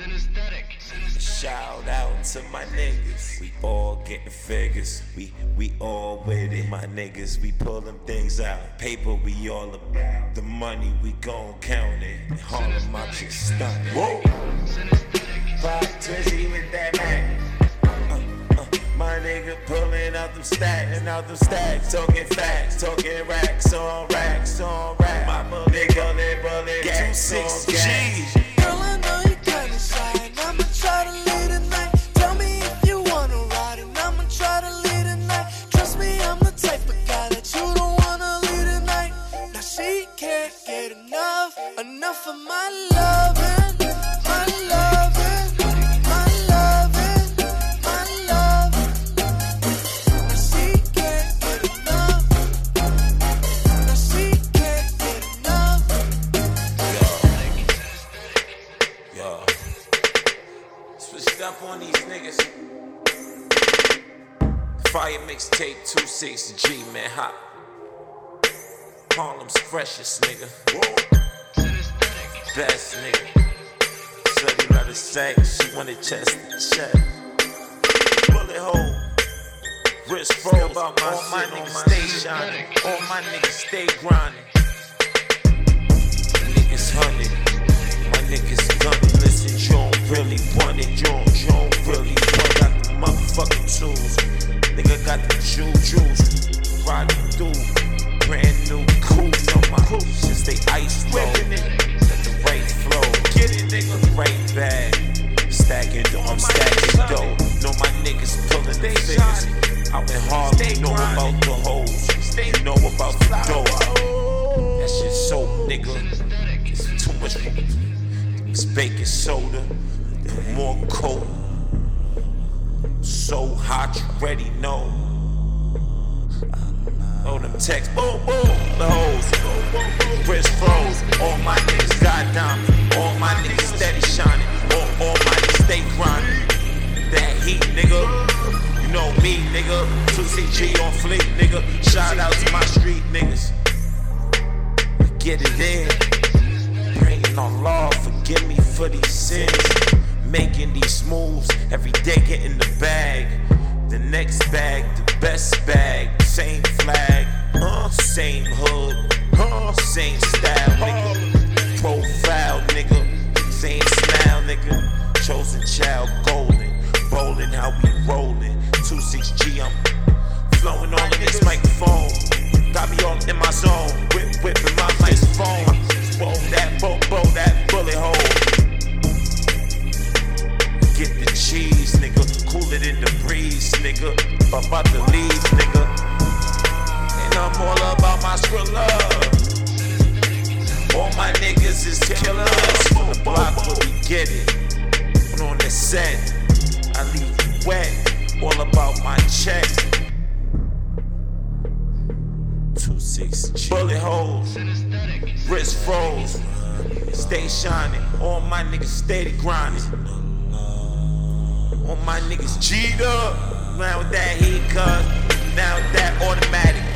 Synesthetic. Shout out to my niggas. We all getting figures. We we all with it. My niggas, we pulling things out. Paper, we all about. The money, we gon' count it. And Harlem, my shit stunning. Whoa! Pop Twizzy with that man. Uh, uh, my nigga pulling out them stacks and out them stacks, talking facts, talking racks on racks on racks. My bullet, bullet, bullet, gas, six G's. Switched up on these niggas. Fire mixtape 26 G, man. Hot. Harlem's freshest nigga. Best nigga. Shorty let her say she wanted chest to chest. Bullet hole. Wrist froze. All my niggas stay shining. All my niggas stay grinding. Niggas hunted. My niggas gunning. Bag. Stacking. I'm stacking dough. Know my niggas pulling the figures. Out in Harlem. Know about the hoes. You know about the dough. That shit so nigga. It's too much. It's baking soda. More coke. So hot, you already know. Oh, them texts, boom, boom, the hoes, wrist froze. All my niggas got diamonds, all my niggas steady shining, all, my stay grinding. That heat, nigga, you know me, nigga. 26G on fleek, nigga. Shout out to my street niggas. Get it in. Praying on law, forgive me for these sins. Making these moves, every day getting the bag. The next bag, the best bag, same flag, uh, same hood, uh, same style, nigga. Profile, nigga, same smile, nigga. Chosen child, golden, bowling how we rolling. 26G, I'm flowing all in this microphone. Got me all in my zone, whip, whipping my microphone. Bow that, bow, bow that bullet hole. Get the cheese, nigga. Cool it in the breeze, nigga. About to leave, nigga. And I'm all about my skrilla. All my niggas is killers. From the block where we get it. On the set, I leave you wet. All about my check. Two six G. bullet holes, wrist froze, stay shining. All my niggas steady grinding. All my niggas G'd up. Now with that heat cuz, now with that automatic.